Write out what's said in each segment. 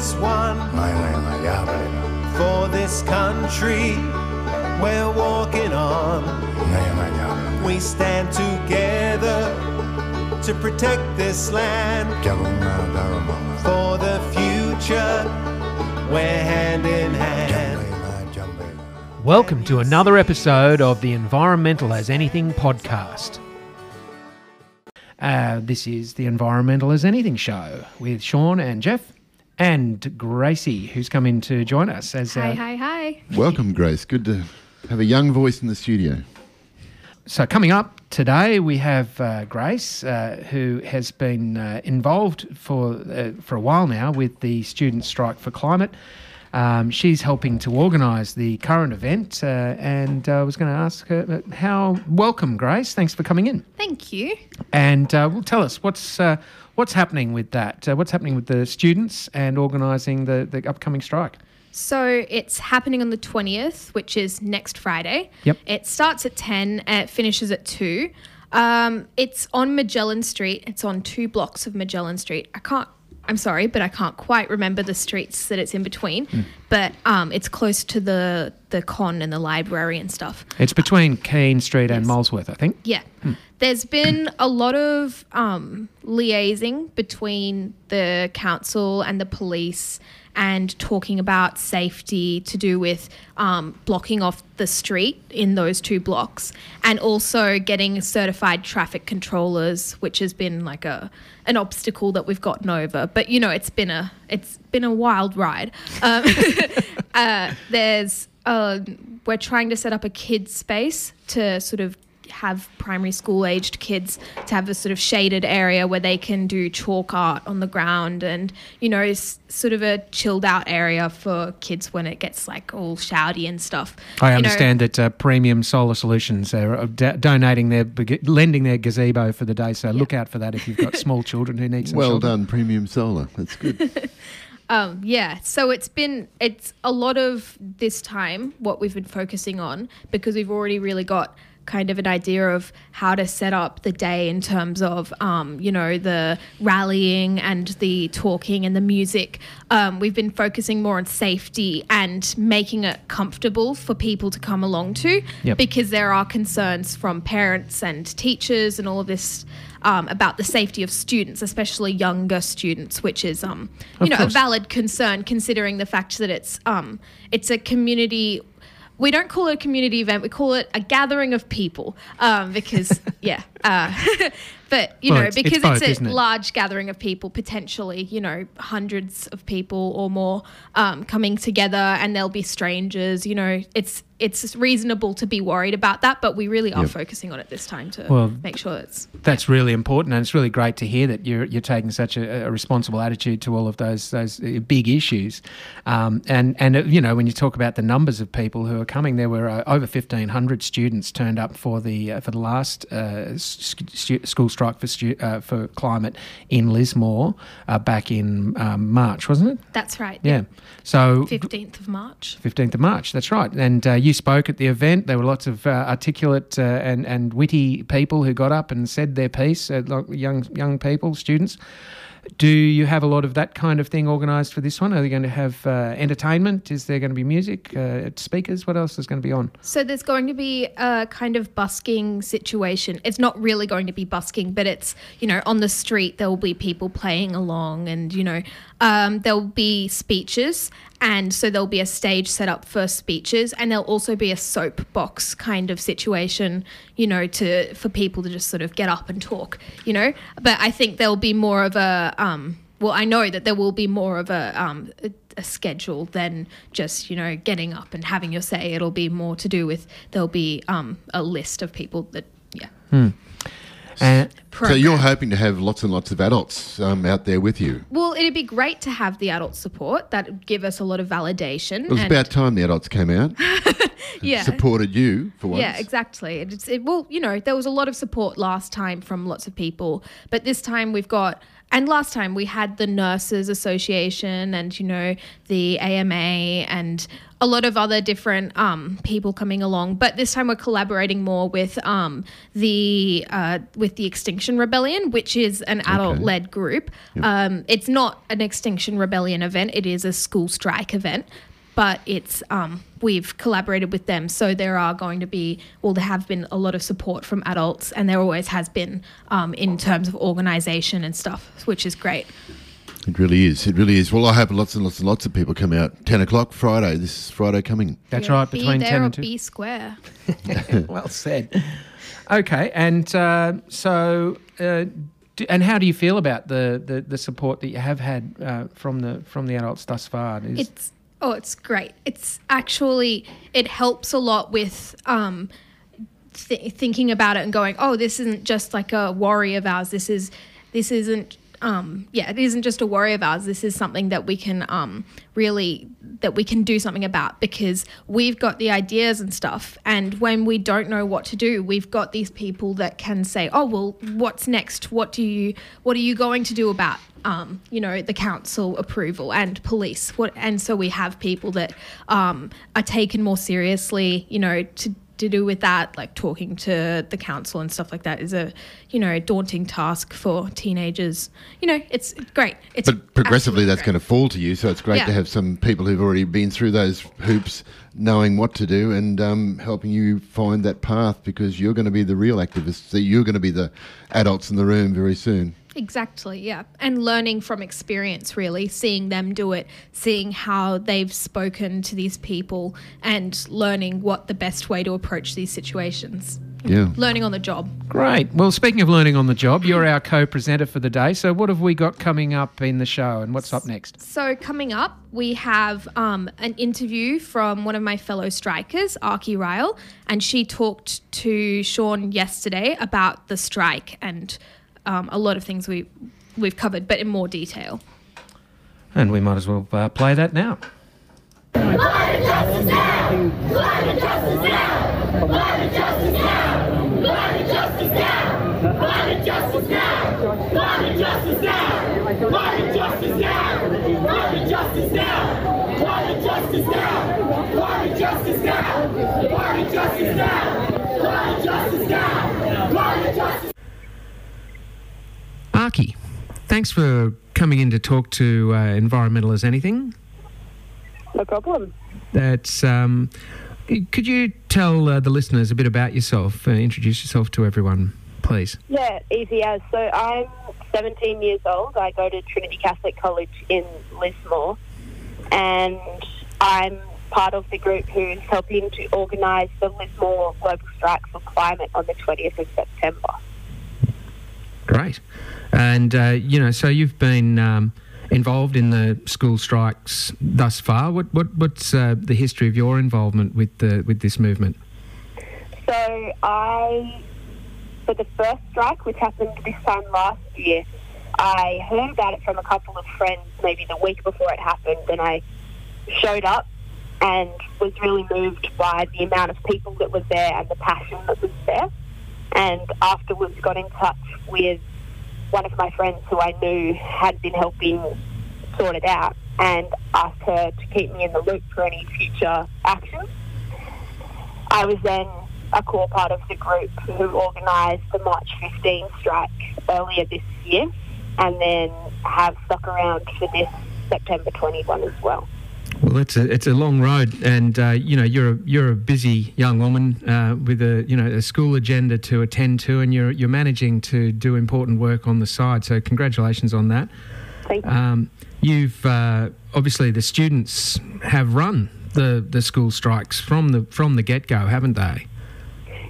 We as one for this country we're walking on. We stand together to protect this land for the future. We're hand in hand. Welcome to another episode of the Environmental as Anything podcast. Uh, this is the Environmental as Anything show with Sean and Jeff and Gracie, who's come in to join us. As Hi, uh, hi, hi. Welcome, Grace. Good to have a young voice in the studio. So, coming up today, we have uh, Grace, uh, who has been uh, involved for uh, for a while now with the Student Strike for Climate. Um, she's helping to organise the current event, uh, and I was going to ask her how. Welcome, Grace. Thanks for coming in. Thank you. And uh, well, tell us what's uh, what's happening with that. Uh, what's happening with the students and organising the, the upcoming strike? So it's happening on the 20th, which is next Friday. Yep. It starts at 10 and it finishes at 2. Um, it's on Magellan Street. It's on two blocks of Magellan Street. I can't, I'm sorry, but I can't quite remember the streets that it's in between. But um, it's close to the, the con and the library and stuff. It's between Keen Street and Yes. Molesworth, I think. Yeah. There's been a lot of um, liaising between the council and the police and talking about safety to do with um, blocking off the street in those two blocks and also getting certified traffic controllers which has been like a an obstacle that we've gotten over. But you know it's been a it's been a wild ride. Um, uh, there's uh, we're trying to set up a kids space to sort of have primary school aged kids to have a sort of shaded area where they can do chalk art on the ground and you know s- sort of a chilled out area for kids when it gets like all shouty and stuff I You know, understand that uh, Premium Solar Solutions are uh, d- donating their lending their gazebo for the day. So look out for that if you've got small children who need some well shelter. done, Premium Solar. That's good. Um, yeah, so it's been it's a lot of this time what we've been focusing on because we've already really got kind of an idea of how to set up the day in terms of um, you know the rallying and the talking and the music. Um, we've been focusing more on safety and making it comfortable for people to come along to Yep. because there are concerns from parents and teachers and all of this. Um, about the safety of students, especially younger students, which is, um, you Of know, a valid concern considering the fact that it's um, it's a community. We don't call it a community event. We call it a gathering of people um, because yeah. Uh, but you Well, know it's- it's because both, it's, a it? large gathering of people, potentially you know hundreds of people or more um, coming together, and there'll be strangers. You know, it's it's reasonable to be worried about that, but we really are Yep. focusing on it this time to Well, make sure it's That's really important, and it's really great to hear that you're you're taking such a, a responsible attitude to all of those those uh, big issues. Um, and and uh, you know when you talk about the numbers of people who are coming, there were uh, over fifteen hundred students turned up for the uh, for the last uh, stu- school strike for stu- uh, for climate in Lismore uh, back in um, March, wasn't it? that's right. Yeah. So fifteenth of March. 15th of March, that's right. And uh, you spoke at the event. There were lots of uh, articulate uh, and, and witty people who got up and said their piece, uh, young, young people, students. Do you have a lot of that kind of thing organised for this one? Are you going to have uh, entertainment? Is there going to be music, uh, speakers? What else is going to be on? So there's going to be a kind of busking situation. It's not really going to be busking, but it's you know on the street there will be people playing along, and you know um, there will be speeches, and so there'll be a stage set up for speeches, and there'll also be a soapbox kind of situation, you know, to for people to just sort of get up and talk, you know. But I think there'll be more of a um, well, I know that there will be more of a um, a, a schedule than just you know getting up and having your say. It'll be more to do with there'll be um, a list of people that yeah. And so you're hoping to have lots and lots of adults um, out there with you. Well, it'd be great to have the adult support. That would give us a lot of validation. It was and- about time the adults came out, yeah. supported you for once. Yeah, exactly. It's, it, well, you know, there was a lot of support last time from lots of people, but this time we've got and last time we had the Nurses Association and, you know, the AMA and a lot of other different um, people coming along. But this time we're collaborating more with um, the uh, with the Extinction Rebellion, which is an adult-led group. Um, it's not an Extinction Rebellion event; it is a school strike event. But it's um, we've collaborated with them, so there are going to be well, there have been a lot of support from adults, and there always has been um, in terms of organisation and stuff, which is great. It really is. It really is. Well, I hope lots and lots and lots of people come out. 10 o'clock Friday. This is Friday coming. That's Yeah, right, be between there 10 or and 2. be square. well said. Okay, and uh, so, uh, do, and how do you feel about the, the, the support that you have had uh, from the from the adults thus far? Is, It's oh, it's great. It's actually it helps a lot with um, th- thinking about it and going, oh, this isn't just like a worry of ours. This is this isn't um, yeah, it isn't just a worry of ours. This is something that we can um, really that we can do something about because we've got the ideas and stuff. And when we don't know what to do, we've got these people that can say, "Oh, well, what's next? What do you what are you going to do about um, you know the council approval and police? What?" And so we have people that um, are taken more seriously. You know to to do with that, like talking to the council and stuff like that, is a you know daunting task for teenagers. You know, it's great. It's But progressively, that's going to to fall to you. So it's great Yeah. to have some people who've already been through those hoops, knowing what to do and um, helping you find that path because you're going to be the real activists. So you're going to be the adults in the room very soon. Exactly, yeah. And learning from experience, really, seeing them do it, seeing how they've spoken to these people, and learning what the best way to approach these situations. Yeah. Learning on the job. Great. Well, speaking of learning on the job, you're our co-presenter for the day. So, what have we got coming up in the show, and what's up next? So, coming up, we have um, an interview from one of my fellow strikers, Arky Ryle, and she talked to Sean yesterday about the strike and um, a lot of things we, we've covered, but in more detail. And we might as well uh, play that now. Arky, thanks for coming in to talk to uh, Environmental as Anything. No problem. That's um, could you tell uh, the listeners a bit about yourself? Uh, introduce yourself to everyone, please. Yeah, easy as. So I'm 17 years old. I go to Trinity Catholic College in Lismore, and I'm part of the group who's helping to organise the Lismore Global Strike for Climate on the 20th of September. Great, and uh, you know, so you've been um, involved in the school strikes thus far. What, what what's uh, the history of your involvement with the with this movement? So I, for the first strike, which happened this time last year, I heard about it from a couple of friends maybe the week before it happened, and I showed up and was really moved by the amount of people that was there and the passion that was there. And afterwards, got in touch with one of my friends who I knew had been helping sort it out, and asked her to keep me in the loop for any future actions. I was then a core part of the group who organised the March 15 strike earlier this year and then have stuck around for this September 21 as well. Well, it's a it's a long road, and uh, you know you're a, you're a busy young woman uh, with a you know a school agenda to attend to, and you're you're managing to do important work on the side. So congratulations on that. Thank you. Um, you've uh, obviously the students have run the, the school strikes from the from the get go, haven't they?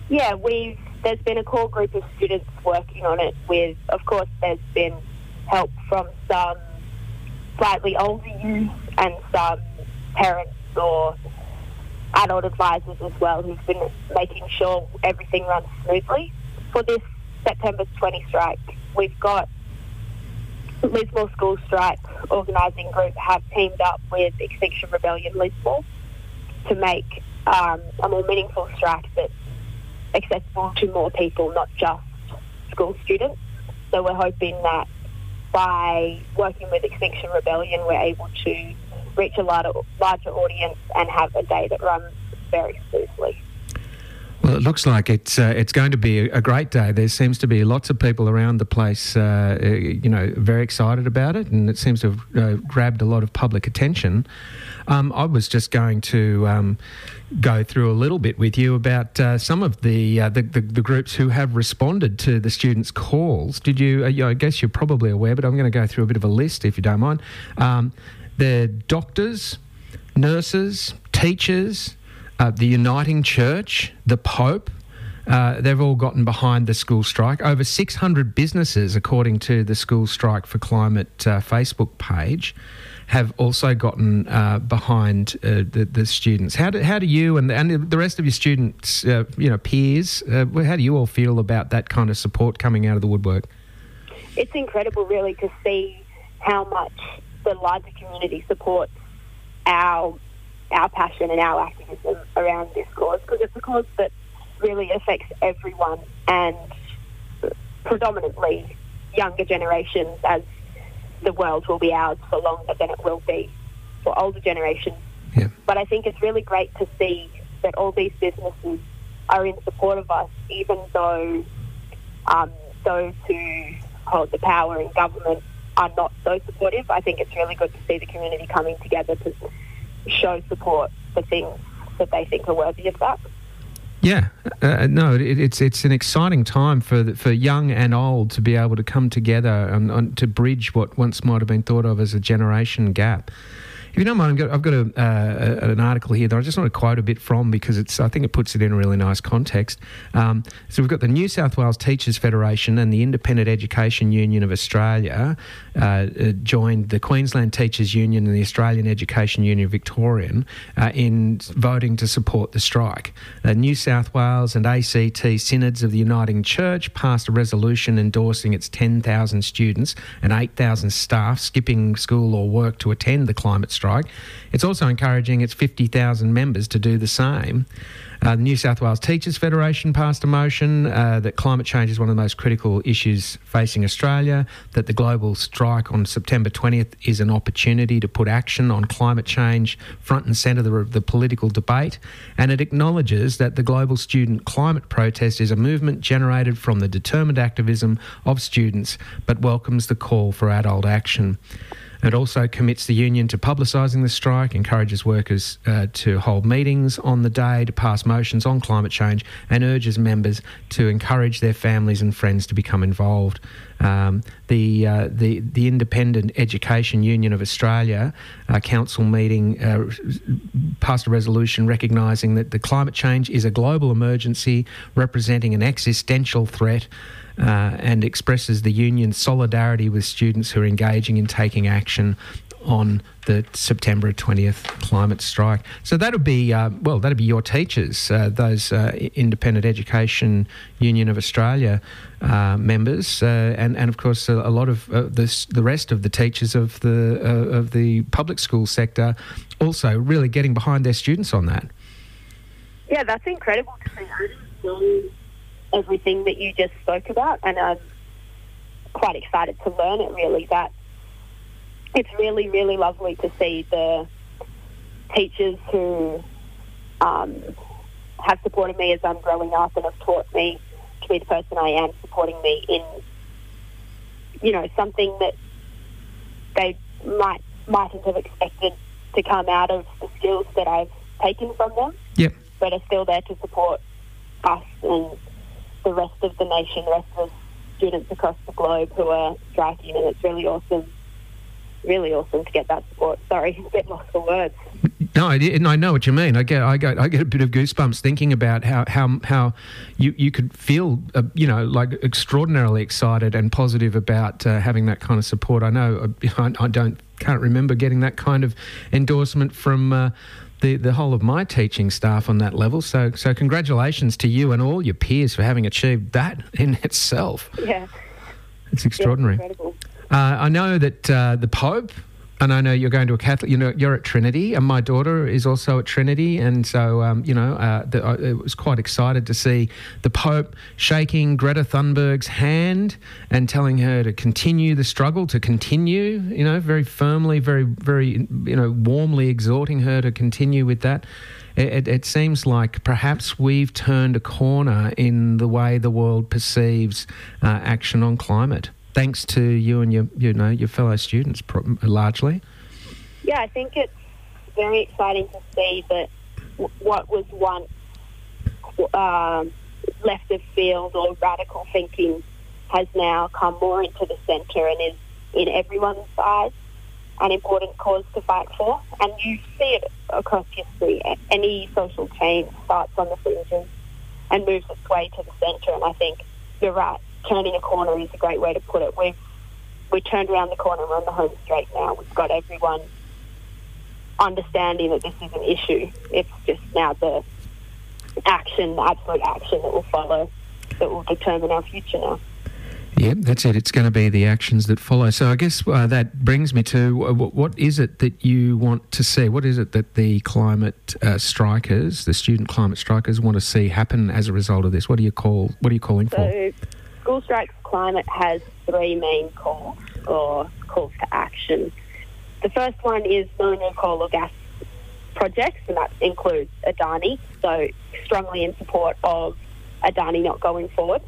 Yeah, we've there's been a core group of students working on it. With, of course, there's been help from some slightly older youth and some parents or adult advisors as well, who've been making sure everything runs smoothly. For this September 20 strike, we've got Lismore School Strike organising group have teamed up with Extinction Rebellion Lismore to make um, a more meaningful strike that's accessible to more people, not just school students. So we're hoping that by working with Extinction Rebellion, we're able to reach a larger, larger audience and have a day that runs very smoothly. Well, it looks like it's uh, it's going to be a great day. There seems to be lots of people around the place, uh, uh you know, very excited about it, and it seems to have uh, grabbed a lot of public attention. Um, I was just going to um, go through a little bit with you about uh, some of the, uh, the, the, the groups who have responded to the students' calls. Did you? I guess you're probably aware, but I'm going to go through a bit of a list if you don't mind. Um, the doctors, nurses, teachers uh, the Uniting Church, the Pope. Uh, they've all gotten behind the school strike. Over 600 businesses, according to the School Strike for Climate uh, Facebook page, have also gotten uh, behind uh, the, the, students. How do, how do you and, and the rest of your students, uh, you know, peers, how do you all feel about that kind of support coming out of the woodwork? It's incredible, really, to see how much the larger community supports our our passion and our activism around this cause because it's a cause that really affects everyone and predominantly younger generations as the world will be ours for longer than it will be for older generations. Yeah. But I think it's really great to see that all these businesses are in support of us, even though um, those who hold the power in government are not so supportive. I think it's really good to see the community coming together to show support for things that they think are worthy of that. Yeah, uh, no, it, it's it's an exciting time for the, for young and old to be able to come together and, and, to bridge what once might have been thought of as a generation gap. If you don't mind, I've got, I've got a, uh, an article here that I just want to quote a bit from because it's I think it puts it in a really nice context. Um, so we've got the New South Wales Teachers Federation and the Independent Education Union of Australia uh, uh, joined the Queensland Teachers Union and the Australian Education Union Victorian uh, in voting to support the strike. Uh, New South Wales and ACT synods of the Uniting Church passed a resolution endorsing its 10,000 students and 8,000 staff skipping school or work to attend the climate strike. It's also encouraging its 50,000 members to do the same. Uh, the New South Wales Teachers Federation passed a motion uh, that climate change is one of the most critical issues facing Australia, that the global strike on September 20th is an opportunity to put action on climate change front and centre of the, the political debate, and it acknowledges that the global student climate protest is a movement generated from the determined activism of students, but welcomes the call for adult action. It also commits the union to publicising the strike, encourages workers uh, to hold meetings on the day, to pass motions on climate change, and urges members to encourage their families and friends to become involved. Um, the, uh, the the Independent Education Union of Australia uh, council meeting uh, passed a resolution recognising that the climate change is a global emergency representing an existential threat uh, and expresses the union's solidarity with students who are engaging in taking action on the September 20th climate strike. So that'll be, uh, well, that'll be your teachers, uh, those uh, Independent Education Union of Australia uh, members, uh, and, and of course a, a lot of uh, this, the rest of the teachers of the, of the public school sector also really getting behind their students on that. Yeah, that's incredible to see everything that you just spoke about, and I'm quite excited to learn it. Really, that it's really, really lovely to see the teachers who um, have supported me as I'm growing up and have taught me to be the person I am, supporting me in, you know, something that they might mightn't have expected to come out of the skills that I've taken from them. Yep. But are still there to support us and the rest of the nation, the rest of students across the globe who are striking, and it's really awesome, really awesome to get that support. Sorry, a bit lost for words. No, I, I know what you mean. I get, I get, I get a bit of goosebumps thinking about how, how, how you, you could feel, uh, you know, like extraordinarily excited and positive about uh, having that kind of support. I know, uh, I, I, don't, can't remember getting that kind of endorsement from uh, the, the whole of my teaching staff on that level. So, so congratulations to you and all your peers for having achieved that in itself. Yeah. It's extraordinary. Yeah, uh, I know that uh, the Pope and I know you're going to a Catholic. You know, you're at Trinity, and my daughter is also at Trinity, and so um, you know, uh, the, I was quite excited to see the Pope shaking Greta Thunberg's hand and telling her to continue the struggle, to continue. You know, very firmly, very, very, you know, warmly exhorting her to continue with that. It, it, seems like perhaps we've turned a corner in the way the world perceives uh, action on climate thanks to you and your you know your fellow students largely. Yeah, I think it's very exciting to see that what was once uh, left of field or radical thinking has now come more into the centre and is in everyone's eyes an important cause to fight for. And you see it across history. Any social change starts on the fringes and moves its way to the centre. And I think you're right turning a corner is a great way to put it. We've we turned around the corner and we're on the home straight now. We've got everyone understanding that this is an issue. It's just now the action, the absolute action that will follow that will determine our future now. Yeah, that's it. It's going to be the actions that follow. So I guess uh, that brings me to uh, what is it that you want to see? What is it that the climate uh, strikers, the student climate strikers, want to see happen as a result of this? What do you call? What are you calling so, for? School Strikes Climate has three main calls or calls to action. The first one is no new coal or gas projects, and that includes Adani. So strongly in support of Adani not going forward.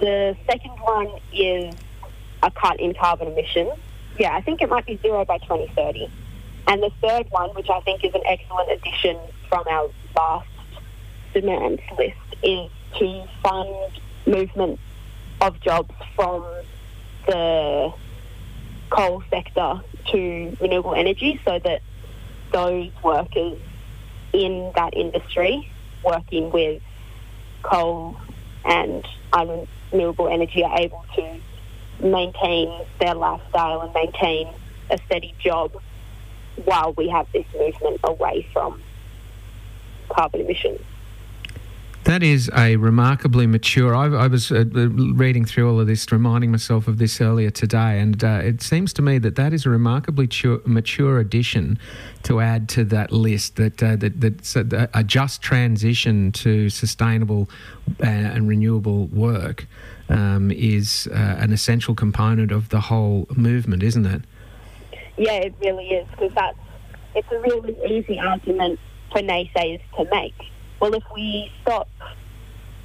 The second one is a cut in carbon emissions. Yeah, I think it might be zero by 2030. And the third one, which I think is an excellent addition from our last demands list, is to fund movement of jobs from the coal sector to renewable energy so that those workers in that industry working with coal and renewable energy are able to maintain their lifestyle and maintain a steady job while we have this movement away from carbon emissions. That is a remarkably mature. I, I was uh, reading through all of this, reminding myself of this earlier today, and uh, it seems to me that that is a remarkably mature, mature addition to add to that list. That uh, that that's a, a, just transition to sustainable uh, and renewable work um, is uh, an essential component of the whole movement, isn't it? Yeah, it really is because that's it's a really easy argument for naysayers to make well, if we stop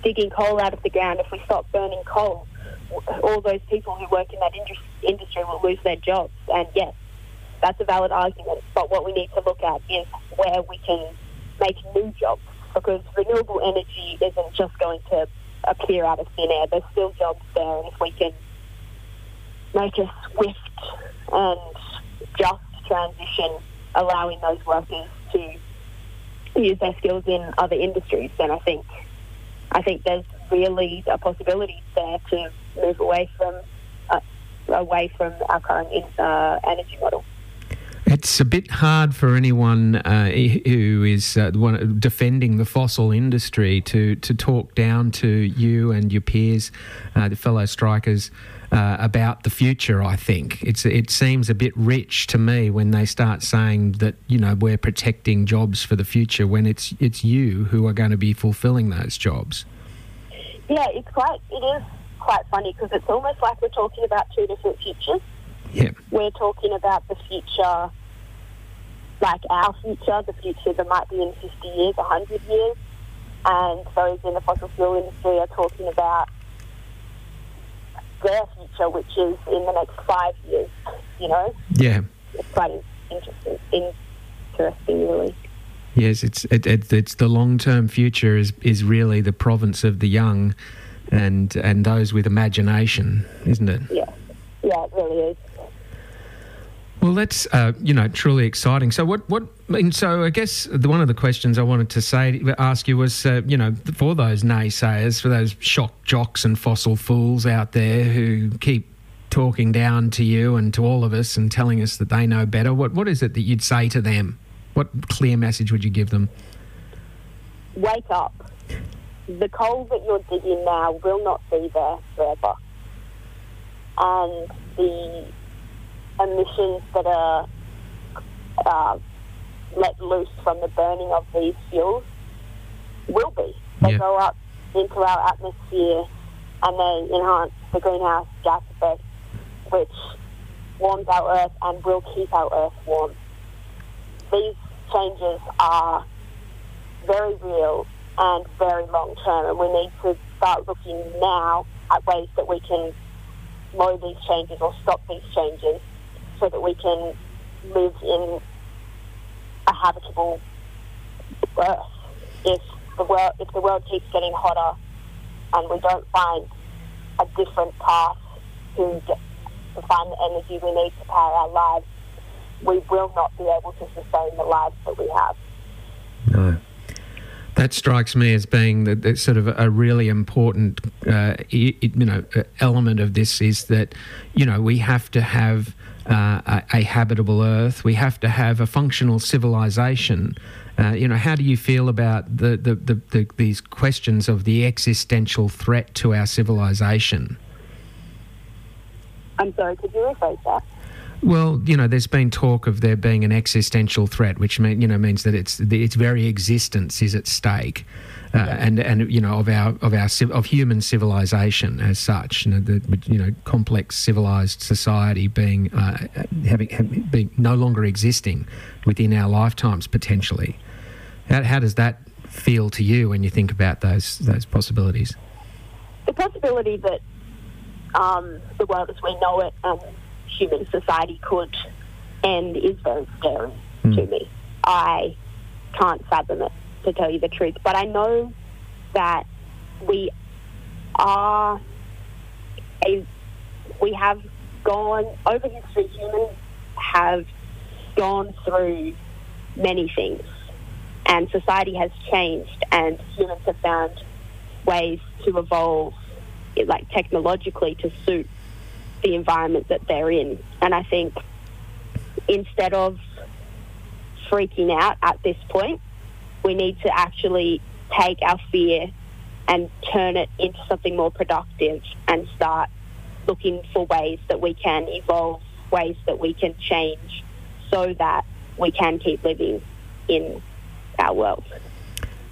digging coal out of the ground, if we stop burning coal, all those people who work in that industry will lose their jobs. And yes, that's a valid argument. But what we need to look at is where we can make new jobs because renewable energy isn't just going to appear out of thin air. There's still jobs there, and if we can make a swift and just transition, allowing those workers to use their skills in other industries, then I think I think there's really a possibility there to move away from uh, away from our current uh, energy model. It's a bit hard for anyone uh, who is uh, defending the fossil industry to, to talk down to you and your peers, uh, the fellow strikers, uh, about the future. I think it's it seems a bit rich to me when they start saying that you know we're protecting jobs for the future when it's it's you who are going to be fulfilling those jobs. Yeah, it's quite it is quite funny because it's almost like we're talking about two different futures. Yeah, we're talking about the future like our future, the future that might be in 50 years, 100 years, and those in the fossil fuel industry are talking about their future, which is in the next five years, you know? Yeah. It's quite interesting, interesting really. Yes, it's it, it, it's the long term future is is really the province of the young, and and those with imagination, isn't it? Yeah, yeah, it really is. Well, that's uh, you know truly exciting. So what what and so I guess the, one of the questions I wanted to say ask you was uh, you know for those naysayers, for those shock jocks and fossil fools out there who keep talking down to you and to all of us and telling us that they know better. What what is it that you'd say to them? What clear message would you give them? Wake up. The coal that you're digging now will not be there forever, and the emissions that are uh, let loose from the burning of these fuels will be. They Yeah. go up into our atmosphere and they enhance the greenhouse gas effect, which warms our Earth and will keep our Earth warm. These changes are very real and very long term, and we need to start looking now at ways that we can slow these changes or stop these changes so that we can live in a habitable Earth. If the world if the world keeps getting hotter and we don't find a different path to to find the energy we need to power our lives, we will not be able to sustain the lives that we have. No. That strikes me as being sort of a really important, uh, you know, uh, element of this is that, you know, we have to have uh, a, a habitable Earth. We have to have a functional civilization. Uh, you know, how do you feel about the, the, the, the these questions of the existential threat to our civilization? I'm sorry, could you rephrase that? Well, you know, there's been talk of there being an existential threat, which mean, you know means that it's the, its very existence is at stake, uh, and and you know of our of our of human civilization as such. You know, the you know complex civilized society being uh, having, having being no longer existing within our lifetimes potentially. How, how does that feel to you when you think about those those possibilities? the possibility that um, the world as we know it and human society could end is very scary to me. I can't fathom it, to tell you the truth. But I know that we are a, we have gone over history. Humans have gone through many things, and society has changed, and humans have found ways to evolve, like technologically, to suit the environment that they're in. And I think instead of freaking out at this point, we need to actually take our fear and turn it into something more productive and start looking for ways that we can evolve, ways that we can change so that we can keep living in our world.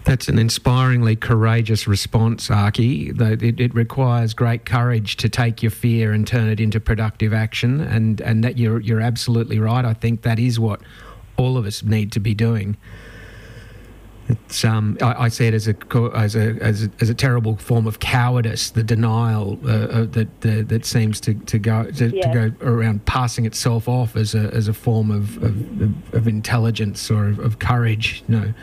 That's an inspiringly courageous response, Archie. It, it requires great courage to take your fear and turn it into productive action, and and that you're you're absolutely right. I think that is what all of us need to be doing. It's um, I, I see it as a as a, as a as a terrible form of cowardice, the denial uh, uh, that uh, that seems to, to go to, Yeah. to go around passing itself off as a as a form of of, of, of intelligence or of, of courage. You know.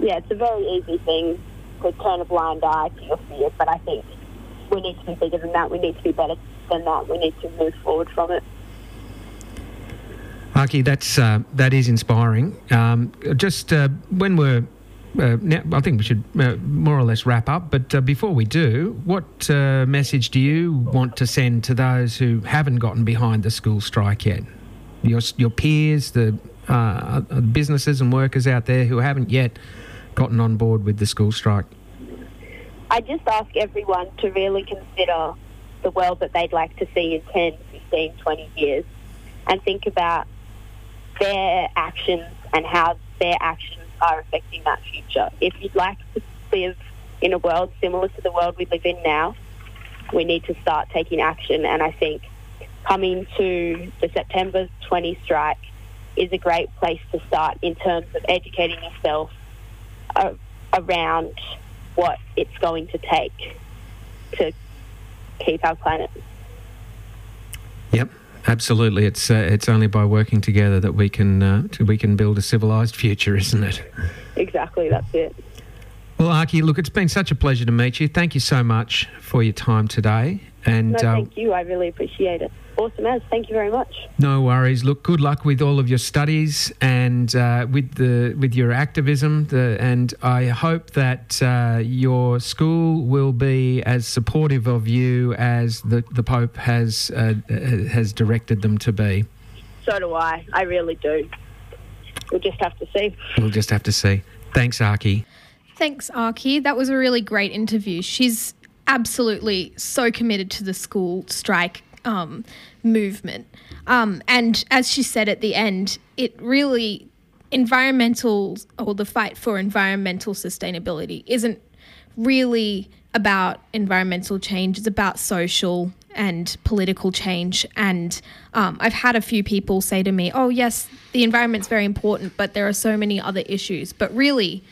yeah, it's a very easy thing to turn a blind eye to your fears, but I think we need to be bigger than that. We need to be better than that. We need to move forward from it. Aki, that's uh, that is inspiring. Um, just uh, when we're uh, now, I think we should uh, more or less wrap up. But uh, before we do, what uh, message do you want to send to those who haven't gotten behind the school strike yet? Your your peers, the businesses and workers out there who haven't yet gotten on board with the school strike. I just ask everyone to really consider the world that they'd like to see in 10, 15, 20 years and think about their actions and how their actions are affecting that future. If you'd like to live in a world similar to the world we live in now, we need to start taking action. And I think coming to the September 20 strike is a great place to start in terms of educating yourself around what it's going to take to keep our planet. Yep, absolutely. It's uh, it's only by working together that we can uh, we can build a civilized future, isn't it? Exactly, that's it. Well, Archie, look, it's been such a pleasure to meet you. Thank you so much for your time today. And No, uh, thank you. I really appreciate it. Awesome as. Thank you very much. no worries. Look, good luck with all of your studies and uh, with the with your activism. The, and I hope that uh, your school will be as supportive of you as the the Pope has uh, has directed them to be. So do I. I really do. We'll just have to see. We'll just have to see. Thanks, Archie. Thanks, Archie. That was a really great interview. She's absolutely so committed to the school strike um, movement. Um, and as she said at the end, it really environmental or the fight for environmental sustainability isn't really about environmental change. It's about social and political change. And um, I've had a few people say to me, "Oh, yes, the environment's very important, but there are so many other issues." But really,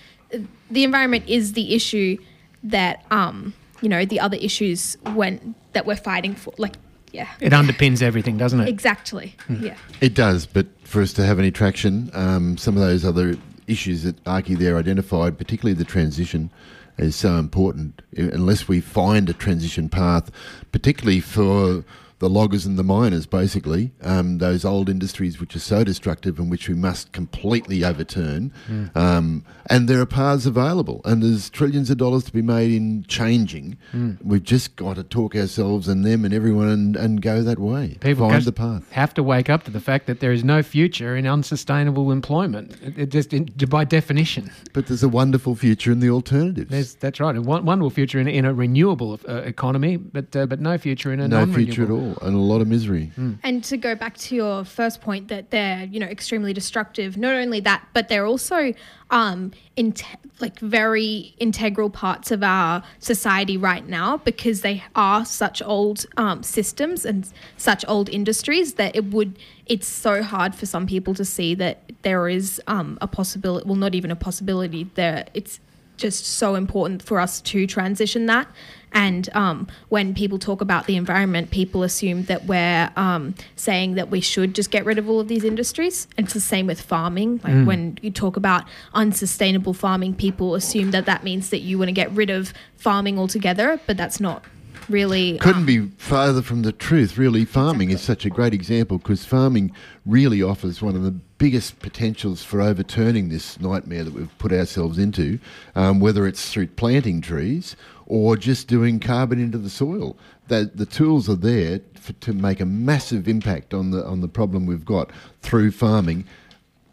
the environment is the issue that um, you know the other issues when that we're fighting for. Like, yeah, It underpins everything, doesn't it? exactly. Yeah. It does, but for us to have any traction, um, some of those other issues that Archie there identified, particularly the transition, is so important. Unless we find a transition path, particularly for the loggers and the miners, basically, um, those old industries which are so destructive and which we must completely overturn. Um, and there are paths available, and there's trillions of dollars to be made in changing. We've just got to talk ourselves and them and everyone and, and go that way. People find the path. have to wake up to the fact that there is no future in unsustainable employment. It, it just by definition, But there's a wonderful future in the alternatives. there's that's right. A won- wonderful future in, in a renewable uh, economy, but uh, but no future in a no future at all, and a lot of misery. And to go back to your first point that they're, you know, extremely destructive. Not only that, but they're also um, in like very integral parts of our society right now because they are such old um, systems and such old industries that it would. It's so hard for some people to see that there is um, a possibility. Well, not even a possibility. There, it's just so important for us to transition that. And um, when people talk about the environment, people assume that we're um, saying that we should just get rid of all of these industries. And it's the same with farming. Like when you talk about unsustainable farming, people assume that that means that you want to get rid of farming altogether, but that's not really. Couldn't um, be farther from the truth, really. Farming is such a great example because farming really offers one of the biggest potentials for overturning this nightmare that we've put ourselves into, um, whether it's through planting trees or just doing carbon into the soil. That the tools are there for, to make a massive impact on the on the problem we've got through farming.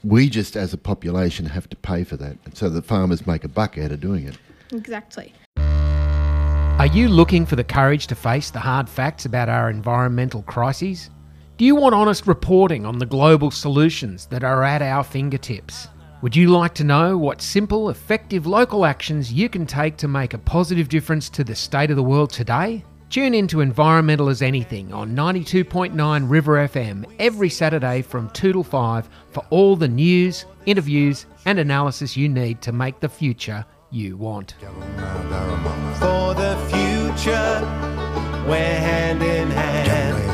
We just, as a population, have to pay for that, and so the farmers make a buck out of doing it. Exactly. Are you looking for the courage to face the hard facts about our environmental crises? Do you want honest reporting on the global solutions that are at our fingertips? Would you like to know what simple, effective local actions you can take to make a positive difference to the state of the world today? Tune in to Environmental as Anything on 92.9 River FM every Saturday from 2 to 5 for all the news, interviews, and analysis you need to make the future you want. For the future, we're hand in hand.